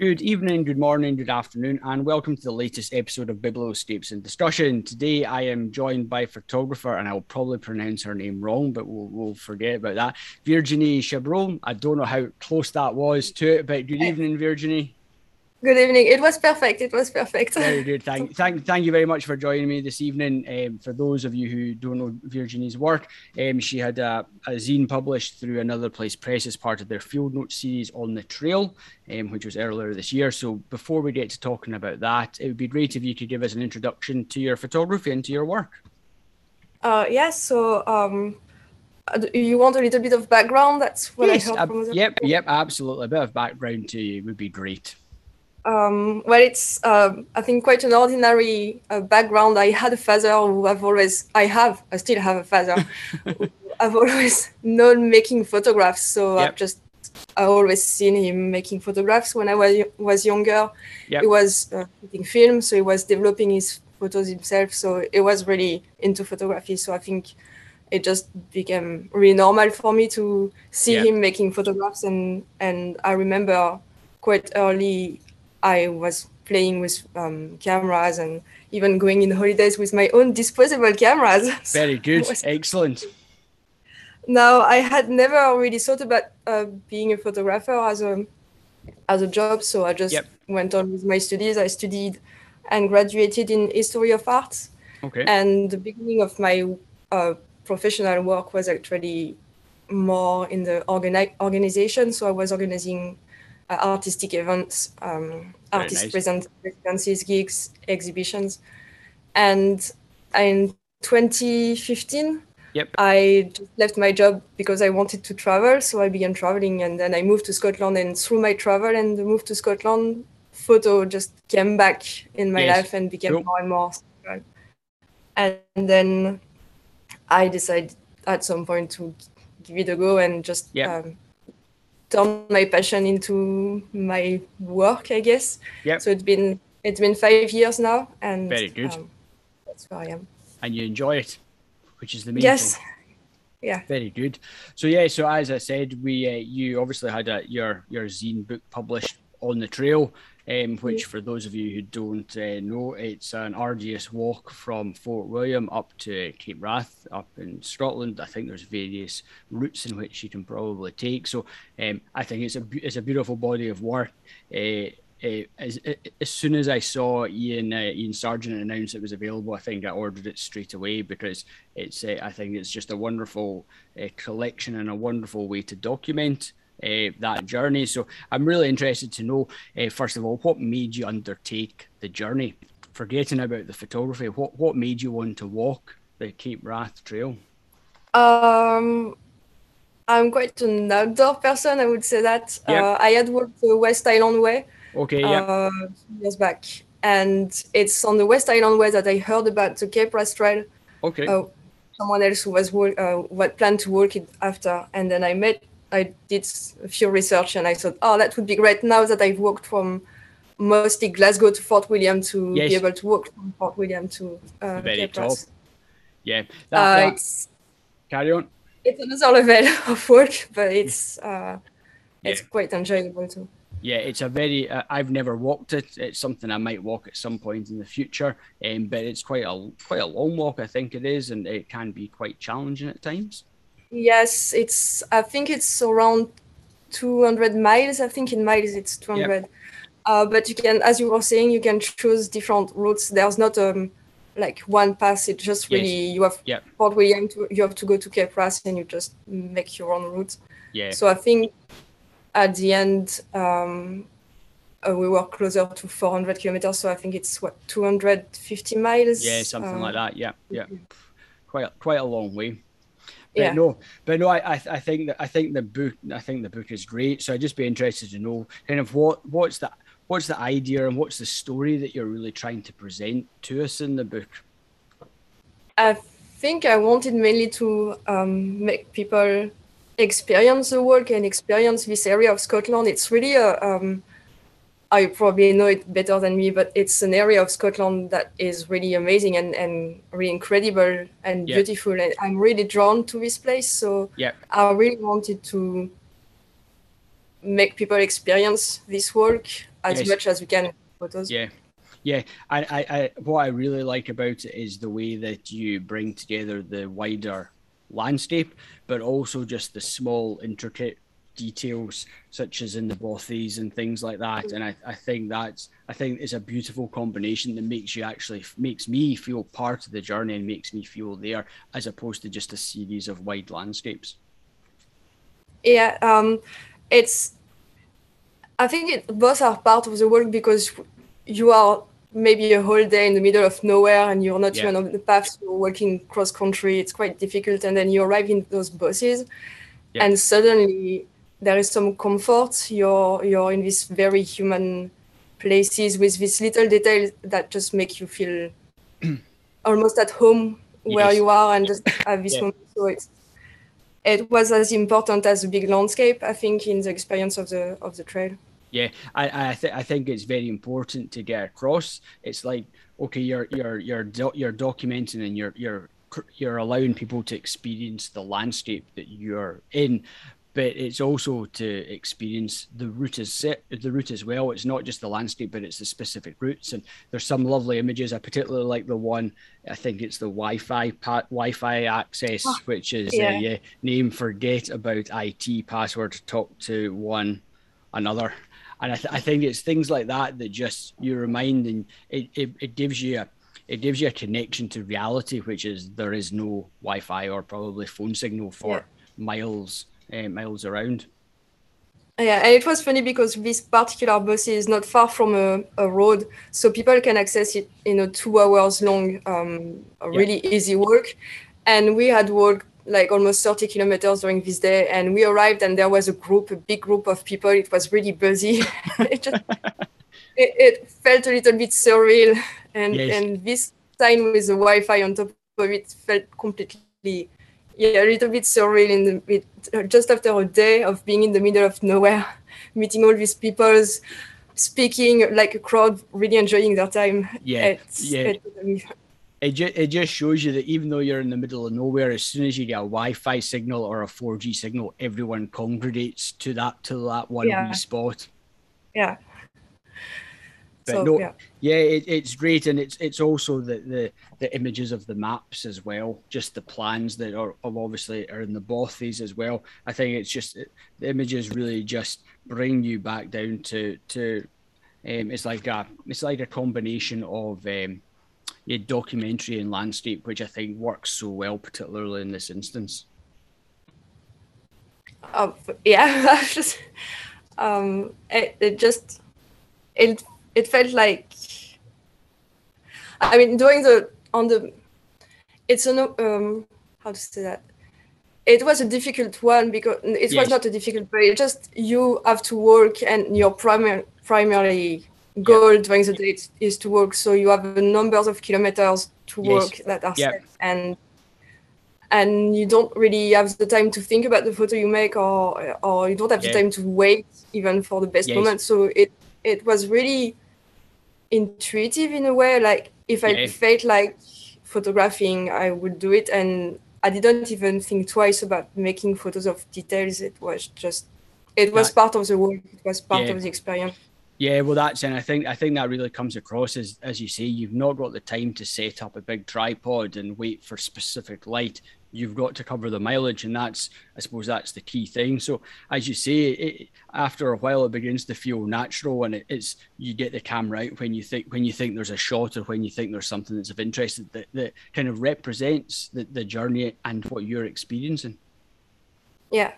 Good evening, good morning, good afternoon, and welcome to the latest episode of Biblioscapes in Discussion. Today I am joined by photographer, and I'll probably pronounce her name wrong, but we'll, we'll forget about that. Virginie Chabron. I don't know how close that was to it, but good evening, Virginie. Good evening. It was perfect. It was perfect. Very good. Thank, thank, thank you very much for joining me this evening. Um, for those of you who don't know Virginie's work, um, she had a, a, zine published through Another Place Press as part of their Field Note series on the Trail, um, which was earlier this year. So before we get to talking about that, it would be great if you could give us an introduction to your photography and to your work. Uh, yes. So um, you want a little bit of background? That's what yes, I heard uh, from the Yep. Yep. Absolutely. A bit of background to you would be great. Um, well, it's uh, I think quite an ordinary uh, background. I had a father who I've always I have I still have a father. I've always known making photographs, so yep. I've just I always seen him making photographs when I was was younger. Yep. He was uh, film, so he was developing his photos himself. So it was really into photography. So I think it just became really normal for me to see yep. him making photographs, and and I remember quite early I was playing with um, cameras and even going in holidays with my own disposable cameras. Very good. was... Excellent. Now, I had never really thought about uh, being a photographer as a as a job, so I just yep. went on with my studies. I studied and graduated in history of art. Okay. And the beginning of my uh, professional work was actually more in the organi- organization. So I was organizing uh, artistic events, um, artist nice. present residencies, gigs, exhibitions. And in 2015, yep. I just left my job because I wanted to travel. So I began traveling and then I moved to Scotland. And through my travel and the move to Scotland, photo just came back in my yes. life and became cool. more and more. Central. And then I decided at some point to give it a go and just yep. um, turn my passion into my work, I guess. Yeah. So it's been it's been five years now, and very good. Um, that's where I am. And you enjoy it, which is the main yes. thing. Yeah. Very good. So yeah, so as I said, we uh, you obviously had a, your your zine book published on the trail um, which for those of you who don't uh, know, it's an arduous walk from Fort William up to Cape Wrath up in Scotland. I think there's various routes in which you can probably take. So um, I think it's a it's a beautiful body of work. Uh, uh, as, as soon as I saw Iain uh, Iain Sarjeant announce it was available, I think I ordered it straight away because it's uh, I think it's just a wonderful uh, collection and a wonderful way to document uh, that journey. So I'm really interested to know, uh, first of all, what made you undertake the journey? Forgetting about the photography, what what made you want to walk the Cape Wrath Trail? Um, I'm quite an outdoor person. I would say that yep. uh, I had walked the West Highland Way. Okay, yeah. Uh, years back, and it's on the West Highland Way that I heard about the Cape Wrath Trail. Okay. Uh, someone else who was uh, what planned to walk it after, and then I met I did a few research and I thought, oh, that would be great now that I've walked from mostly Glasgow to Fort William to yes. be able to walk from Fort William to uh, very top. Yeah, that, uh, that. It's, carry on. It's another level of work, but it's uh, yeah. it's quite enjoyable too. Yeah, it's a very. Uh, I've never walked it. It's something I might walk at some point in the future, um, but it's quite a quite a long walk. I think it is, and it can be quite challenging at times. Yes, it's. I think it's around 200 miles. I think in miles it's 200. Yep. Uh, but you can, as you were saying, you can choose different routes. There's not um like one pass. It's just really yes. you have yep. Fort William. To, you have to go to Cape Wrath and you just make your own route. Yeah. So I think at the end um, uh, we were closer to 400 kilometers. So I think it's what 250 miles. Yeah, something uh, like that. Yeah, yeah. Quite quite a long way. But yeah. no, but no, I, I think that I think the book I think the book is great. So I'd just be interested to know kind of what what's the what's the idea and what's the story that you're really trying to present to us in the book. I think I wanted mainly to um, make people experience the work and experience this area of Scotland. It's really a um, I probably know it better than me, but it's an area of Scotland that is really amazing and, and really incredible and yep. beautiful. And I'm really drawn to this place. So yep. I really wanted to make people experience this work as yes. much as we can photos. Yeah. Yeah, I, I, I, what I really like about it is the way that you bring together the wider landscape, but also just the small, intricate details such as in the bothies and things like that. And I, I think that's i think it's a beautiful combination that makes you actually makes me feel part of the journey and makes me feel there as opposed to just a series of wide landscapes. Yeah um it's i think it, both are part of the work because you are maybe a whole day in the middle of nowhere and you're not yeah. even on the path you're walking cross country. It's quite difficult. And then you arrive in those bothies yeah. and suddenly there is some comfort. You're you're in these very human places with these little details that just make you feel almost at home where yes. you are and just have this yeah. moment. So it's it was as important as a big landscape, I think, in the experience of the of the trail. Yeah, I I, th- I think it's very important to get across. It's like okay, you're you're you're do- you're documenting and you're you're you're allowing people to experience the landscape that you're in, but it's also to experience the route as set, the route as well. It's not just the landscape, but it's the specific routes. And there's some lovely images. I particularly like the one. I think it's the Wi-Fi Wi-Fi access, oh, which is yeah. Uh, yeah, name forget about IT password talk to one another. And I, th- I think it's things like that that just you remind and it, it, it gives you a it gives you a connection to reality, which is there is no Wi-Fi or probably phone signal for yeah. miles uh, miles around. Yeah, and it was funny because this particular bus is not far from a, a road, so people can access it in a two hours long, um, a really yeah. easy walk. And we had walked like almost 30 kilometers during this day, and we arrived, and there was a group, a big group of people. It was really busy. it, just, it, it, felt a little bit surreal, and yes. and this sign with the Wi-Fi on top of it felt completely yeah, a little bit surreal in the it, uh, just after a day of being in the middle of nowhere, meeting all these people, speaking like a crowd, really enjoying their time. Yeah, it's, yeah. it, ju- it just shows you that even though you're in the middle of nowhere, as soon as you get a Wi-Fi signal or a 4G signal, everyone congregates to that to that one yeah. spot. Yeah, but so, no, yeah, yeah it, it's great, and it's it's also the, the the images of the maps as well, just the plans that are obviously are in the bothies as well. I think it's just the images really just bring you back down to to um, it's like a it's like a combination of um, yeah, documentary and landscape, which I think works so well, particularly in this instance. Um, yeah, just um, it, it just it it felt like I mean doing the on the it's an um how to say that it was a difficult one because it yes. was not a difficult but it just you have to work and your primary primary goal yeah. during the day is to work so you have a numbers of kilometers to yes. work that are yeah. set and and you don't really have the time to think about the photo you make or or you don't have yeah. the time to wait even for the best yes. moment so it it was really intuitive in a way. Like if I felt like photographing, I would do it, and I didn't even think twice about making photos of details. It was just, it was that, part of the work. It was part yeah. of the experience. Yeah, well, that's and I think I think that really comes across as as you say, you've not got the time to set up a big tripod and wait for specific light you've got to cover the mileage, and that's I suppose that's the key thing. So as you say, it, after a while it begins to feel natural, and it, it's you get the camera out when you think when you think there's a shot or when you think there's something that's of interest that, that kind of represents the, the journey and what you're experiencing. Yeah,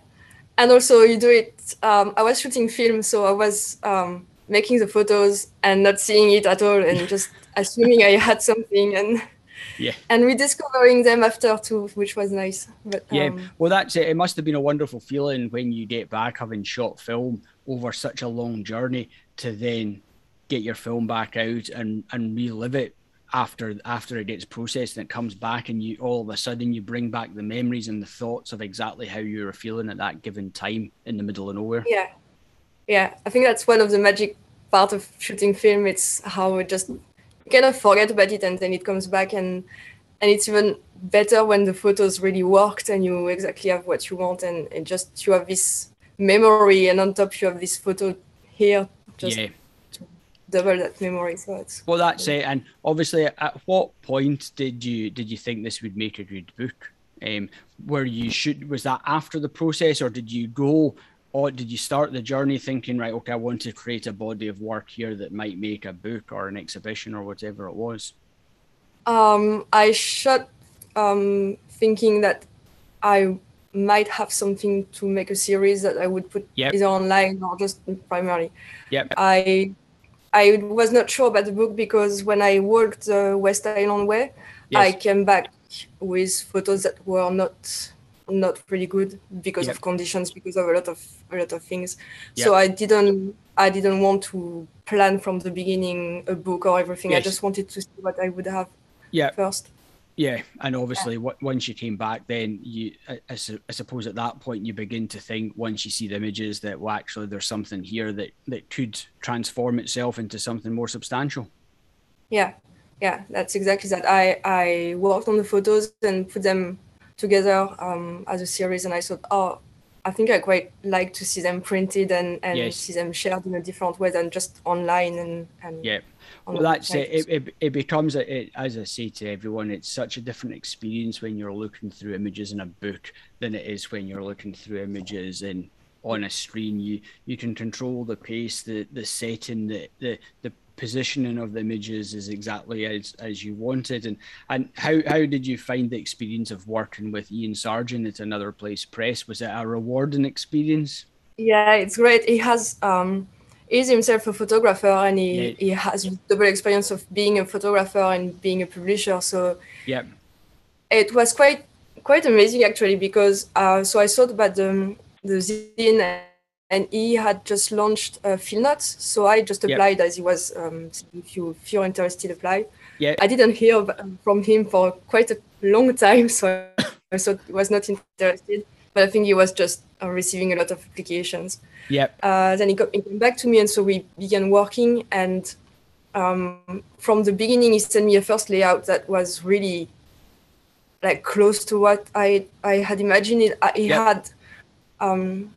and also you do it. Um, I was shooting film, so I was um, making the photos and not seeing it at all, and just assuming I had something and yeah. And rediscovering them after too which was nice but yeah. um, well that's it. It must have been a wonderful feeling when you get back having shot film over such a long journey to then get your film back out and and relive it after after it gets processed and it comes back and you all of a sudden you bring back the memories and the thoughts of exactly how you were feeling at that given time in the middle of nowhere. Yeah. Yeah. I think that's one of the magic part of shooting film. It's how it just kind of forget about it and then it comes back and and it's even better when the photos really worked and you exactly have what you want and, and just you have this memory and on top you have this photo here just yeah double that memory. So it's well, that's it. And obviously, at what point did you did you think this would make a good book? Um, where you should was that after the process, or did you go? Or did you start the journey thinking, right, okay, I want to create a body of work here that might make a book or an exhibition or whatever it was? Um, I shot um, thinking that I might have something to make a series that I would put yep. either online or just primarily. Yep. I I was not sure about the book because when I worked the West Highland Way, yes. I came back with photos that were not not really good because of conditions, because of a lot of a lot of things. So I didn't I didn't want to plan from the beginning a book or everything. Yes. I just wanted to see what I would have yep. first. Yeah, and obviously, yeah. once you came back, then you, I, I, suppose, at that point, you begin to think once you see the images that well, actually, there's something here that that could transform itself into something more substantial. Yeah, yeah, that's exactly that. I I worked on the photos and put them together um, as a series, and I thought, oh, I think I quite like to see them printed and and yes. see them shared in a different way than just online and and yeah well, that's it. It, it, it becomes, a, it, as I say to everyone, it's such a different experience when you're looking through images in a book than it is when you're looking through images in on a screen. You you can control the pace, the the setting, the the, the positioning of the images is exactly as as you wanted. And and how how did you find the experience of working with Iain Sarjeant at Another Place Press? Was it a rewarding experience? Yeah, it's great. He has um is himself a photographer and he, yeah. he has double experience of being a photographer and being a publisher. So yeah, it was quite quite amazing actually because uh, so I thought about the the zine and he had just launched uh, Notes. So I just applied yep. as he was. Um, if you if you're interested, apply. Yeah. I didn't hear from him for quite a long time, so I thought he was not interested. But I think he was just uh, receiving a lot of applications. Yep. Uh, then he, got, he came back to me, and so we began working. And um, from the beginning, he sent me a first layout that was really like close to what I I had imagined. It. He yep. had um,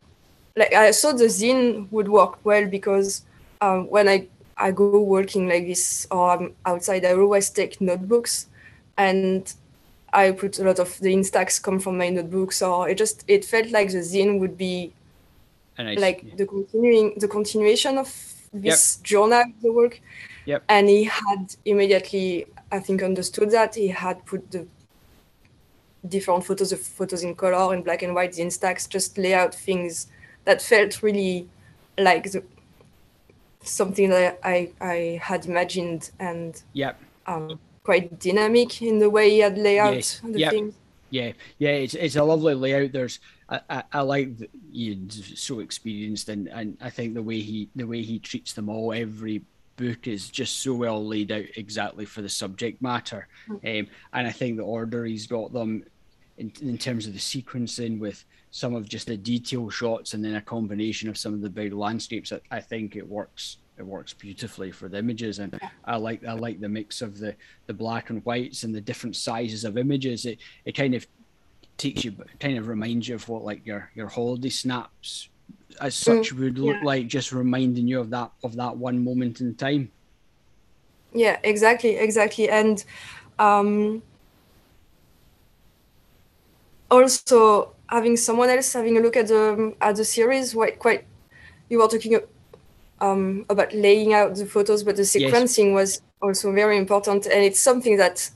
like I thought the zine would work well because um, when I I go working like this or I'm outside, I always take notebooks, and I put a lot of the instax come from my notebooks. Or it just it felt like the zine would be nice, like yeah. the continuing the continuation of this yep. journal the work yep. and he had immediately i think understood that he had put the different photos of photos in color in black and white the instax just lay out things that felt really like the something that i i had imagined and yep um quite dynamic in the way he had laid out yes. the yep. things yeah yeah it's, it's a lovely layout there's I, I, I like Iain's so experienced, and, and I think the way he the way he treats them all, every book is just so well laid out exactly for the subject matter, mm. um, and I think the order he's got them in, in terms of the sequencing with some of just the detail shots and then a combination of some of the big landscapes. I, I think it works it works beautifully for the images and I like I like the mix of the the black and whites and the different sizes of images it it kind of takes you kind of reminds you of what like your your holiday snaps as mm, such mm, would look yeah. like just reminding you of that of that one moment in time yeah exactly exactly and um also having someone else having a look at the at the series quite quite you were talking um, about laying out the photos but the sequencing yes. was also very important and it's something that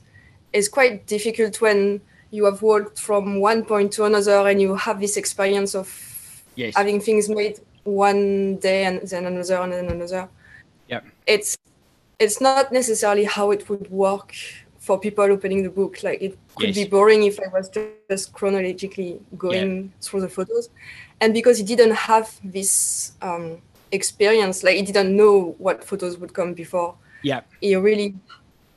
is quite difficult when you have worked from one point to another and you have this experience of yes. having things made one day and then another and then another yeah it's it's not necessarily how it would work for people opening the book like it could yes. be boring if i was just chronologically going yeah. through the photos and because he didn't have this um, experience like he didn't know what photos would come before yeah he really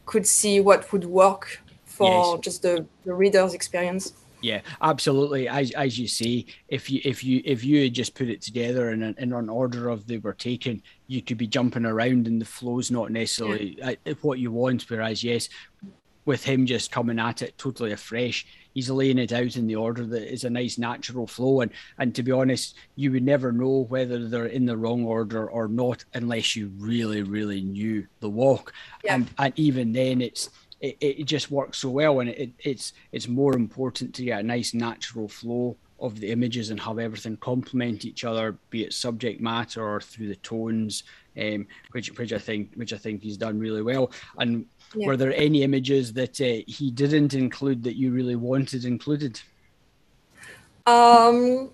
could see what would work for yes. just the, the reader's experience. Yeah, absolutely. As as you say, if you if you if you had just put it together in an, in an order of they were taken, you could be jumping around and the flow's not necessarily yeah. what you want. Whereas yes, with him just coming at it totally afresh. He's laying it out in the order that is a nice natural flow. And and to be honest, you would never know whether they're in the wrong order or not unless you really, really knew the walk. Yeah. And and even then it's it, it just works so well and it, it's it's more important to get a nice natural flow of the images and have everything complement each other, be it subject matter or through the tones, um, which which I think which I think he's done really well. And yeah. were there any images that uh, he didn't include that you really wanted included? Um,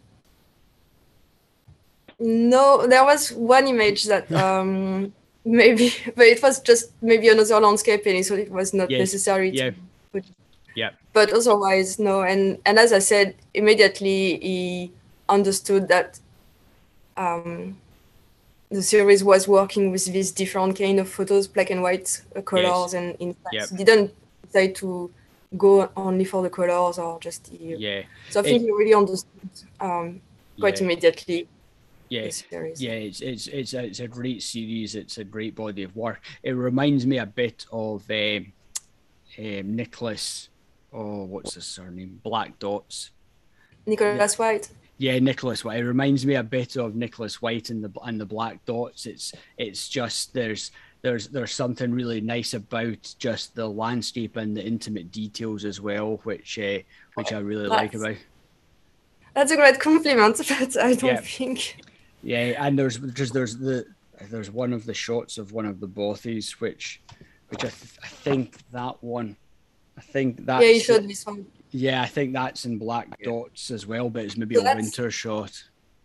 no, there was one image that um, maybe, but it was just maybe another landscape, and so it was not necessary. Yeah. Put yeah. But otherwise, no. And and as I said, immediately he understood that um, the series was working with these different kind of photos, black and white uh, colors, yes. and in fact yep. didn't decide to go only for the colors or just the. Yeah. So I think it, he really understood um, quite yeah. immediately. Yeah, yeah, it's it's it's a, it's a great series. It's a great body of work. It reminds me a bit of um, um, Nicholas oh, what's his surname? Black Dots. Nicholas yeah. White. Yeah, Nicholas White. It reminds me a bit of Nicholas White and the and the Black Dots. It's it's just there's there's there's something really nice about just the landscape and the intimate details as well, which uh, which I really that's, like about. That's a great compliment, but I don't yeah. think. Yeah, and there's just there's the there's one of the shots of one of the bothies, which which I, th- I think that one I think that. Yeah, you showed me some. Yeah, I think that's in black dots as well, but it's maybe so a winter shot.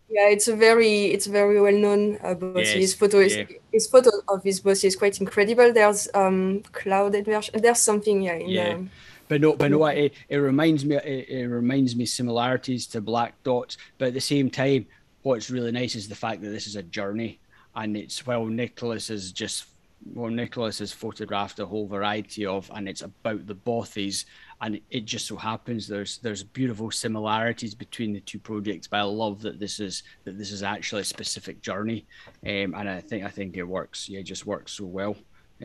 Yeah, it's a very it's a very well known uh, bothy. Yes, his photo is yeah. his photo of his bothy is quite incredible. There's um clouded version. There's something yeah. In, yeah. Um, but no, but no, it, it reminds me it, it reminds me similarities to Black Dots, but at the same time, what's really nice is the fact that this is a journey, and it's well, Nicholas is just well, Nicholas has photographed a whole variety of, and it's about the Bothies, and it just so happens there's there's beautiful similarities between the two projects. But I love that this is that this is actually a specific journey, um, and I think I think it works. Yeah, it just works so well.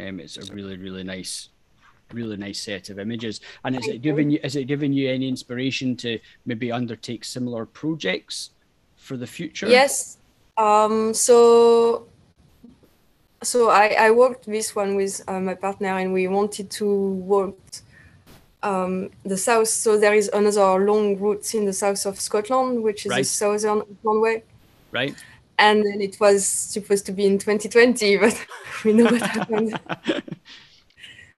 Um, it's a really really nice, really nice set of images. And is it giving you is it giving you any inspiration to maybe undertake similar projects for the future? Yes. Um, so so I, I worked this one with uh, my partner and we wanted to work um, the south. So there is another long route in the south of Scotland, which is right. the southern Scotland way. Right. And then it was supposed to be in 2020, but we know what happened.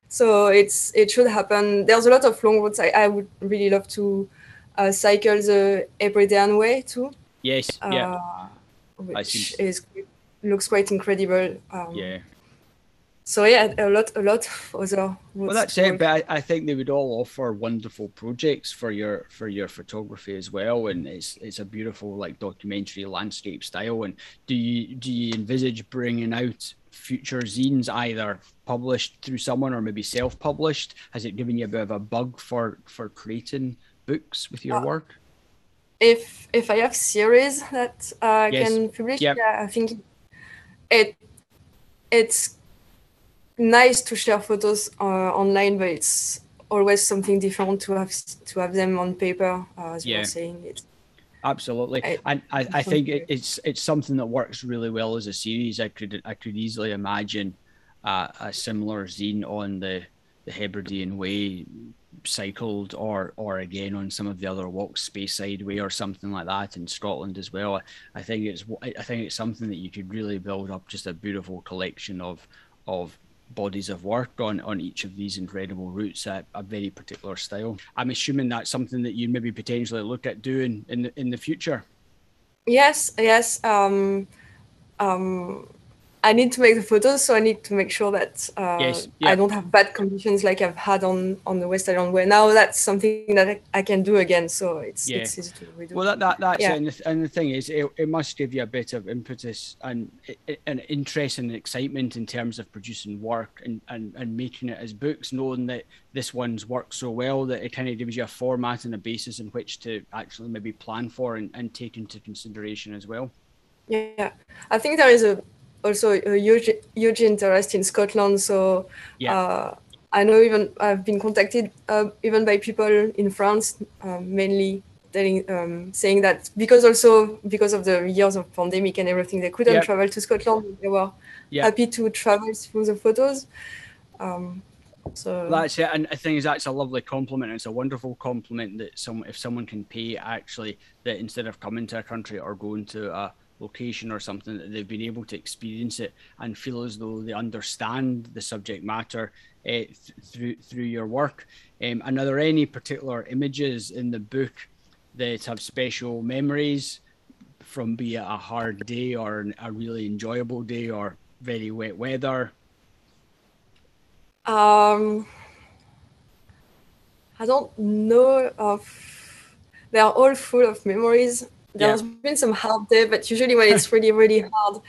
so it's it should happen. There's a lot of long routes. I, I would really love to uh, cycle the Hebridean way too. Yes. Yeah. Uh, which is looks quite incredible. Um, yeah. So yeah, a lot, a lot of other. Well, that's it. But I, I, think they would all offer wonderful projects for your for your photography as well, and it's it's a beautiful like documentary landscape style. And do you do you envisage bringing out future zines either published through someone or maybe self-published? Has it given you a bit of a bug for for creating books with your uh, work? If if I have series that uh, yes. can publish, yep. yeah, I think it it's nice to share photos uh, online, but it's always something different to have to have them on paper. Uh, as yeah. you were saying, it. absolutely I, and I, I think it, it's it's something that works really well as a series i could i could easily imagine uh, a similar zine on the the hebridean way cycled or or again on some of the other walks Speyside way or something like that in Scotland as well. I think it's I think it's something that you could really build up just a beautiful collection of of bodies of work on on each of these incredible routes at a very particular style. I'm assuming that's something that you maybe potentially look at doing in the in the future. Yes, yes. Um, um, I need to make the photos, so I need to make sure that uh, yes, yeah. I don't have bad conditions like I've had on on the West Highland. Where now that's something that I, I can do again, so it's, yeah. it's easy to redo. Well, that, that that's yeah. it. And the, and the thing is, it, it must give you a bit of impetus and an interest and excitement in terms of producing work and, and and making it as books, knowing that this one's worked so well that it kind of gives you a format and a basis in which to actually maybe plan for and, and take into consideration as well. Yeah, I think there is a also a huge huge interest in Scotland. So yeah. uh, I know even I've been contacted uh, even by people in France, um, mainly telling, um, saying that because also because of the years of pandemic and everything, they couldn't yep. travel to Scotland. They were yep. happy to travel through the photos. Um, so that's it, and I think that's a lovely compliment. It's a wonderful compliment that some if someone can pay actually that instead of coming to a country or going to a location or something that they've been able to experience it and feel as though they understand the subject matter uh, th- through through your work. Um, and are there any particular images in the book that have special memories from be it a hard day or a really enjoyable day or very wet weather? Um, I don't know of. They are all full of memories. There's yeah. been some hard day, but usually when it's really really hard,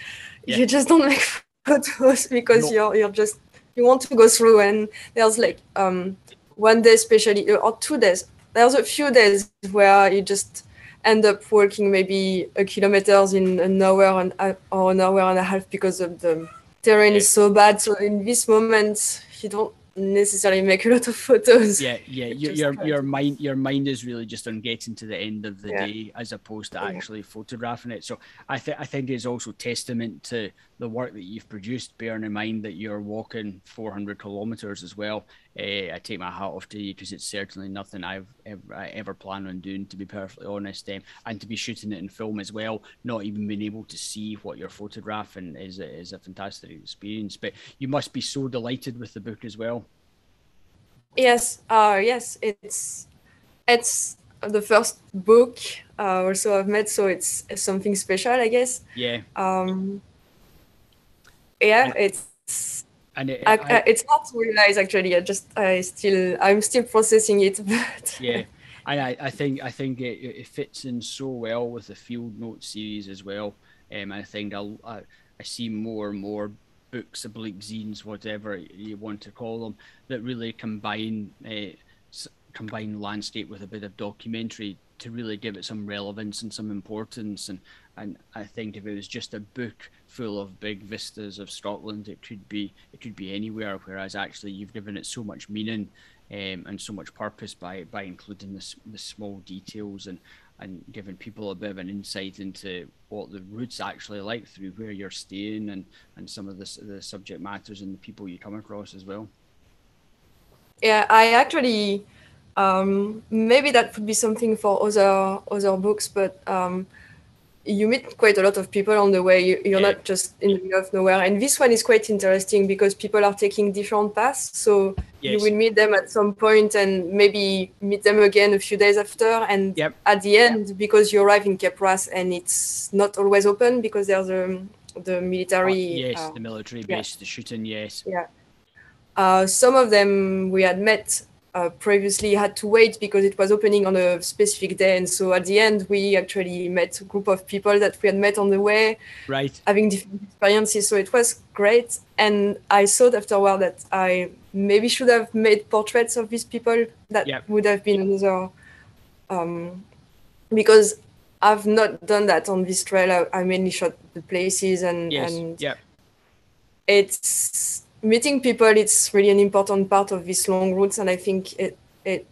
yeah. you just don't make photos because no. you're you're just you want to go through and there's like um one day especially or two days. There's a few days where you just end up walking maybe a kilometers in an hour and or an hour and a half because of the terrain yeah. is so bad. So in this moment, you don't necessarily make a lot of photos. Yeah, yeah. Your your, your mind your mind is really just on getting to the end of the yeah. day as opposed to actually yeah. photographing it. So I think I think it's also testament to the work that you've produced, bearing in mind that you're walking 400 kilometers as well. Uh, I take my hat off to you because it's certainly nothing I've ever, I ever plan on doing, to be perfectly honest. Um, and to be shooting it in film as well, not even being able to see what you're photographing is a, is a fantastic experience. But you must be so delighted with the book as well. Yes, uh, yes, it's it's the first book uh, also I've met, so it's, it's something special, I guess. Yeah. Um, yeah, it's and it, I, I, it's hard to realize actually. I just I still I'm still processing it. But yeah, and I, I think I think it, it fits in so well with the Field Note series as well. Um, I think I'll, I I see more and more books, oblique zines, whatever you want to call them, that really combine uh, combine landscape with a bit of documentary to really give it some relevance and some importance. And and I think if it was just a book full of big vistas of Scotland, it could be it could be anywhere. Whereas actually, you've given it so much meaning um, and so much purpose by by including the the small details and and giving people a bit of an insight into what the routes actually like through where you're staying and and some of the the subject matters and the people you come across as well. Yeah, I actually um, maybe that would be something for other other books, but um, you meet quite a lot of people on the way. You, are yeah. not just in the middle of nowhere. And this one is quite interesting because people are taking different paths. So yes. you will meet them at some point and maybe meet them again a few days after. And yep. at the end, because you arrive in Cape Wrath and it's not always open because there's a, the military. Oh, yes, uh, the military base, yeah. the shooting, yes. Yeah. Uh, some of them we had met uh, previously had to wait because it was opening on a specific day. And so at the end, we actually met a group of people that we had met on the way, right? Having different experiences. So it was great. And I thought afterward that I maybe should have made portraits of these people. That yep. would have been another, um, because I've not done that on this trailer. I mainly shot the places and yes. and yeah. it's meeting people it's really an important part of these long routes and i think it it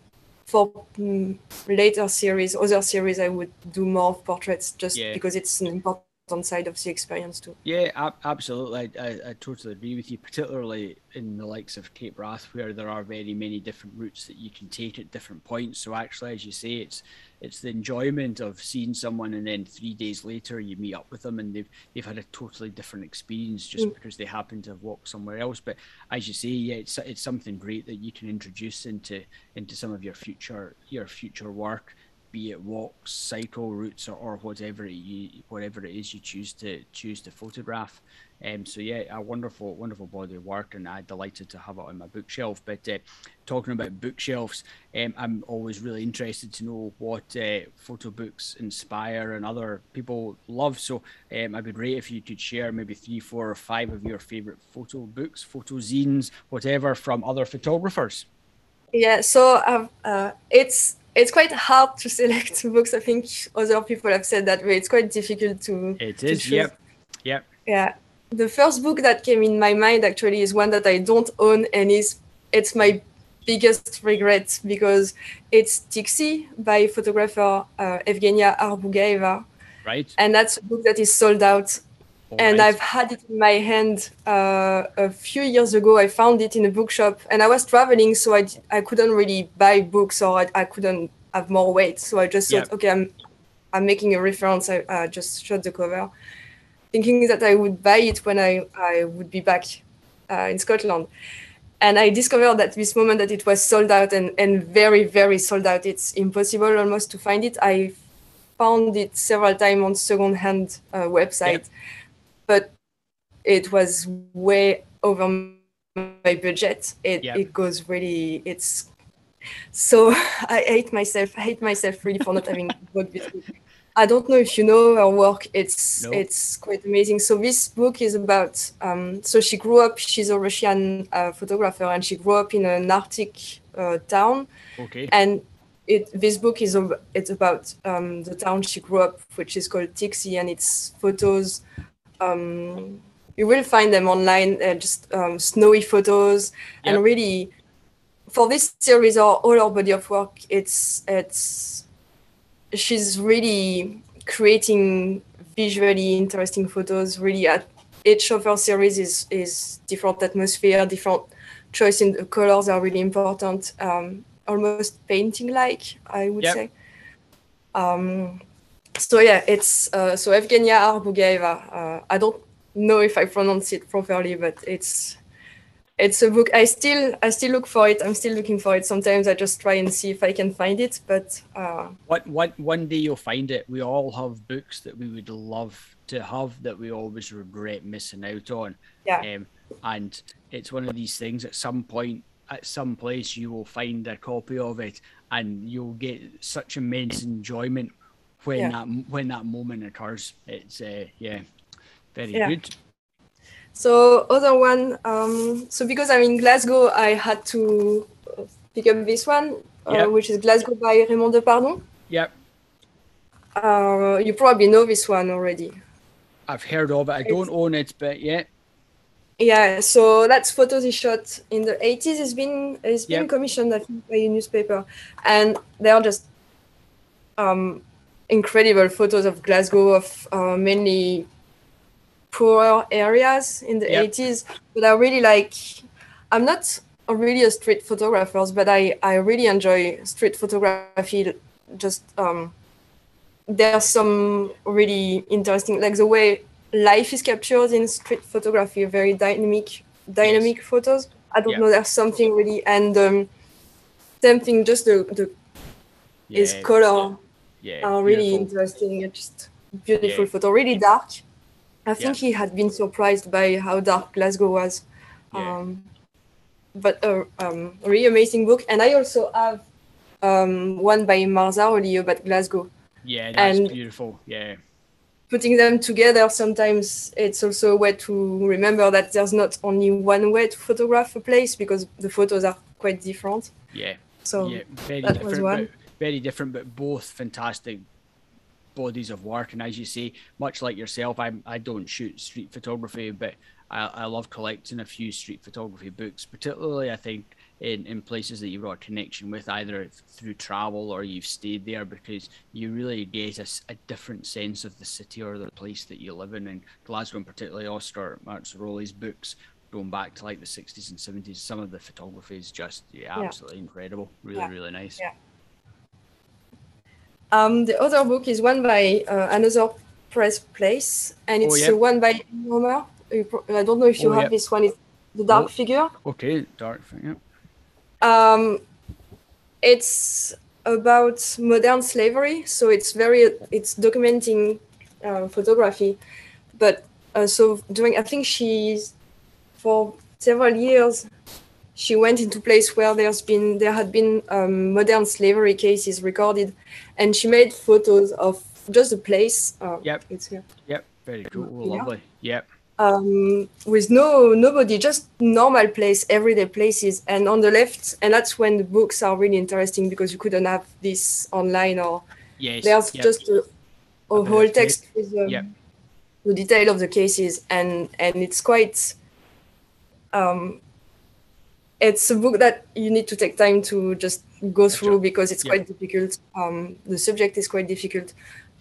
for mm, later series other series i would do more portraits just yeah. because it's an important side of the experience too yeah ab- absolutely I, I, I, totally agree with you particularly in the likes of cape wrath where there are very many different routes that you can take at different points so actually as you say it's it's the enjoyment of seeing someone and then three days later you meet up with them and they've they've had a totally different experience just mm. because they happen to have walked somewhere else. But as you say, yeah, it's it's something great that you can introduce into into some of your future your future work, be it walks, cycle routes, or, or whatever you whatever it is you choose to choose to photograph. Um, so yeah, a wonderful, wonderful body of work, and I'm delighted to have it on my bookshelf. But uh, talking about bookshelves, um, I'm always really interested to know what uh, photo books inspire and other people love. So um, it'd be great if you could share maybe three, four, or five of your favorite photo books, photo zines, whatever, from other photographers. Yeah, so uh, it's it's quite hard to select books. I think other people have said that way. It's quite difficult to. It is. To yep. Yep. Yeah the first book that came in my mind actually is one that I don't own and is it's my biggest regret because it's Tiksi by photographer uh, Evgenia Arbugaeva. Right. And that's a book that is sold out. All and right. I've had it in my hand uh, a few years ago. I found it in a bookshop and I was traveling, so I, I couldn't really buy books or I, I couldn't have more weight. So I just thought, yep. okay, I'm, I'm making a reference. I uh, just shot the cover, thinking that I would buy it when I, I would be back uh, in Scotland and I discovered at this moment that it was sold out and, and very, very sold out. It's impossible almost to find it. I found it several times on second-hand uh, website, yep. But it was way over my budget. It, yep. it goes really, it's so I hate myself. I hate myself really for not having bought this book. I don't know if you know her work. It's no. it's quite amazing. So this book is about. Um, so she grew up. She's a Russian uh, photographer, and she grew up in an Arctic uh, town. Okay. And it this book is it's about um, the town she grew up, which is called Tiksi, and it's photos. Um, you will find them online, uh, just um, snowy photos, yep. and really, for this series or all our body of work, it's it's she's really creating visually interesting photos. Really, at each of her series is is different atmosphere, different choice in the colors are really important. Um, almost painting like, I would yep. say. Um, so yeah, it's uh, so Evgenia Arbugaeva. Uh, I don't know if I pronounce it properly, but it's it's a book. I still i still look for it. I'm still looking for it. Sometimes i just try and see if i can find it but uh what what one day you'll find it. We all have books that we would love to have that we always regret missing out on. Yeah. Um, and it's one of these things at some point at some place you will find a copy of it and you'll get such immense enjoyment when yeah. that when that moment occurs it's uh, yeah very yeah. good so other one, um, so because I'm in Glasgow, I had to pick up this one, uh, yep. which is Glasgow by Raymond Depardon. Yep. Uh, you probably know this one already. I've heard of it. I don't own it, but yeah. Yeah, so that's photos he shot in the 80s. It's been it's been yep. commissioned I think by a newspaper, and they are just um, incredible photos of Glasgow of uh, mainly poorer areas in the yep. 80s but i really like i'm not really a street photographer but i i really enjoy street photography just um there's some really interesting like the way life is captured in street photography very dynamic dynamic yes. photos i don't yep. know there's something really and um same thing just the the yeah. is color yeah really interesting just beautiful yeah. photo really dark I think yeah. he had been surprised by how dark Glasgow was. Yeah. Um, but a um, really amazing book. And I also have um, one by Marzaroli about Glasgow. Yeah, that's and beautiful. Yeah. Putting them together, sometimes it's also a way to remember that there's not only one way to photograph a place because the photos are quite different. Yeah. So yeah, very that different, was one. Very different, but both fantastic bodies of work. And as you say, much like yourself, I I don't shoot street photography, but I, I love collecting a few street photography books, particularly I think in, in places that you've got a connection with, either through travel or you've stayed there, because you really get a, a different sense of the city or the place that you live in. And Glasgow, and particularly Oscar Marzaroli's books, going back to like the 60s and 70s, some of the photography is just yeah, absolutely yeah. incredible. Really, yeah. really nice. Yeah. Um, the other book is one by uh, another press place, and it's oh, yeah. one by Homer. I don't know if you oh, have this one. It's the Dark oh, Figure. Okay, Dark Figure. Um, it's about modern slavery, so it's very it's documenting uh, photography, but uh, so during I think she's for several years she went into place where there's been there had been um, modern slavery cases recorded, and she made photos of just the place. Uh, yep. It's here. Yep. Very cool. Lovely. Yep. Um, with no nobody, just normal place, everyday places, and on the left, and that's when the books are really interesting because you couldn't have this online or yes. there's yep. just a, a whole text with um, yep. the detail of the cases, and and it's quite um, it's a book that you need to take time to just go through because it's quite difficult. Um, the subject is quite difficult.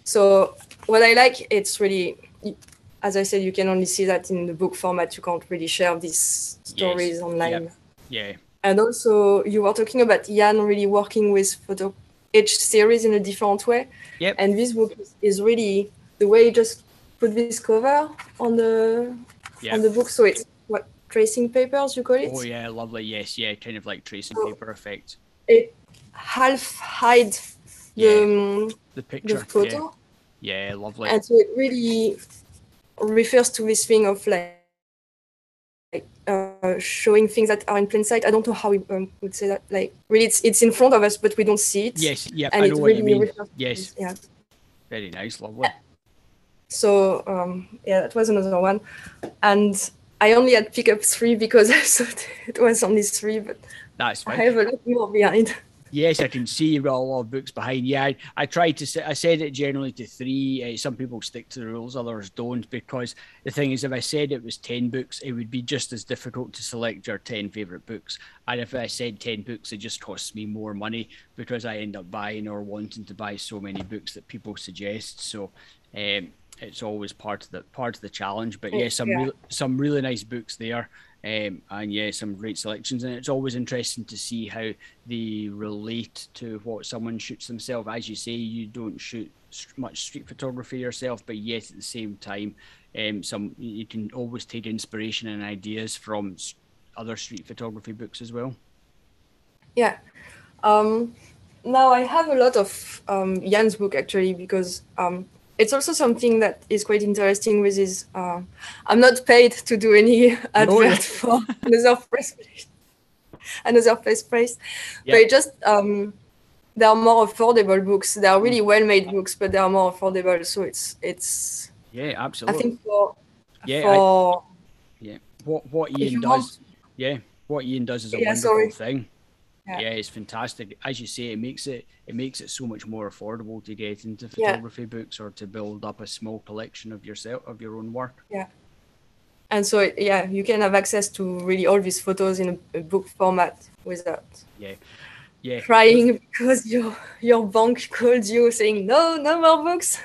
So what I like, it's really, as I said, you can only see that in the book format. You can't really share these stories yes. online. Yep. Yeah. And also, you were talking about Jan really working with photo each series in a different way. Yep. And this book is really the way you just put this cover on the yep. on the book. So it's what tracing papers you call it? Oh yeah, lovely. Yes, yeah, kind of like tracing so paper effect. It half hide the yeah. Um, the picture the photo. Yeah. yeah, lovely. And so it really refers to this thing of like uh, showing things that are in plain sight. I don't know how we um, would say that. Like, really, it's it's in front of us, but we don't see it. Yes, yeah, and I know what really you mean. Yes, yeah. Very nice, lovely. So um, yeah, that was another one, and I only had pick up three because I thought it was only three, but that's fine. I have a lot behind. Yes, I can see you've got a lot of books behind. Yeah, I, I tried to say, I said it generally to three. Uh, some people stick to the rules, others don't, because the thing is, if I said it was 10 books, it would be just as difficult to select your 10 favorite books. And if I said 10 books, it just costs me more money because I end up buying or wanting to buy so many books that people suggest. So, um, it's always part of the part of the challenge. But yeah, some yeah. Re- some really nice books there. Um, and yeah, some great selections, and it's always interesting to see how they relate to what someone shoots themselves. As you say, you don't shoot much street photography yourself, but yet at the same time, um, some you can always take inspiration and ideas from other street photography books as well. Yeah. Um, now I have a lot of um, Jan's book actually because um, it's also something that is quite interesting with is uh, I'm not paid to do any advert for another press place, another press price, yeah. but just um, they are more affordable books. They are really well made books, but they are more affordable. So it's it's yeah, absolutely. I think for yeah, for, I, yeah, what what Iain does, want, yeah, what Iain does is a yeah, wonderful sorry. thing. Yeah. yeah. it's fantastic. As you say, it makes it it makes it so much more affordable to get into photography yeah. books or to build up a small collection of yourself of your own work. Yeah. And so yeah, you can have access to really all these photos in a, a book format without yeah. Yeah. crying because your your bank called you saying no, no more books.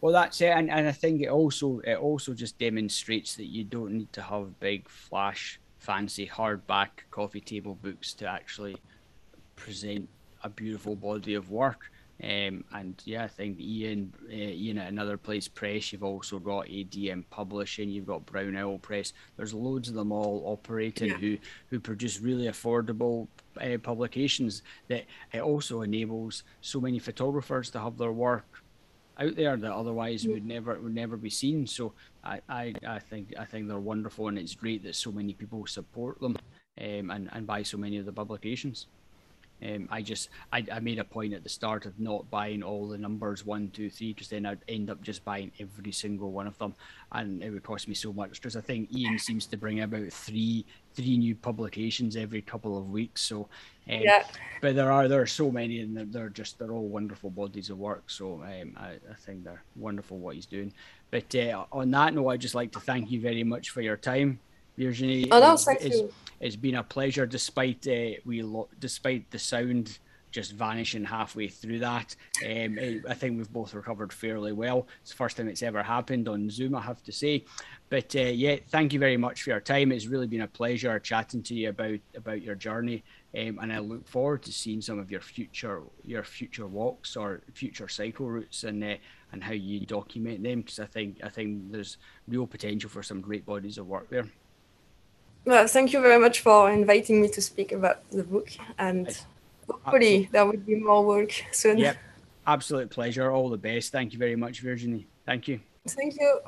Well, that's it, and, and I think it also it also just demonstrates that you don't need to have big flash fancy hardback coffee table books to actually present a beautiful body of work. Um, and yeah, I think Iain, uh, Iain at Another Place Press, you've also got ADM Publishing, you've got Brown Owl Press. There's loads of them all operating yeah. who who produce really affordable uh, publications. That it also enables so many photographers to have their work out there that otherwise would never would never be seen. So I, I, I think I think they're wonderful, and it's great that so many people support them um, and and buy so many of the publications. Um, I just I, I made a point at the start of not buying all the numbers one, two, three, because then I'd end up just buying every single one of them, and it would cost me so much. Because I think Iain seems to bring about three three new publications every couple of weeks. So, um, yeah. But there are there are so many, and they're, they're just they're all wonderful bodies of work. So um, I, I think they're wonderful what he's doing. But uh, on that note, I'd just like to thank you very much for your time. Virginie. Oh no, thank it's, you. It's been a pleasure, despite uh, we lo- despite the sound just vanishing halfway through that. Um, I think we've both recovered fairly well. It's the first time it's ever happened on Zoom, I have to say. But uh, yeah, thank you very much for your time. It's really been a pleasure chatting to you about about your journey, um, and I look forward to seeing some of your future your future walks or future cycle routes and uh, and how you document them because I think I think there's real potential for some great bodies of work there. Well, thank you very much for inviting me to speak about the book, and hopefully there will be more work soon. Yep, absolute pleasure. All the best. Thank you very much, Virginie. Thank you. Thank you.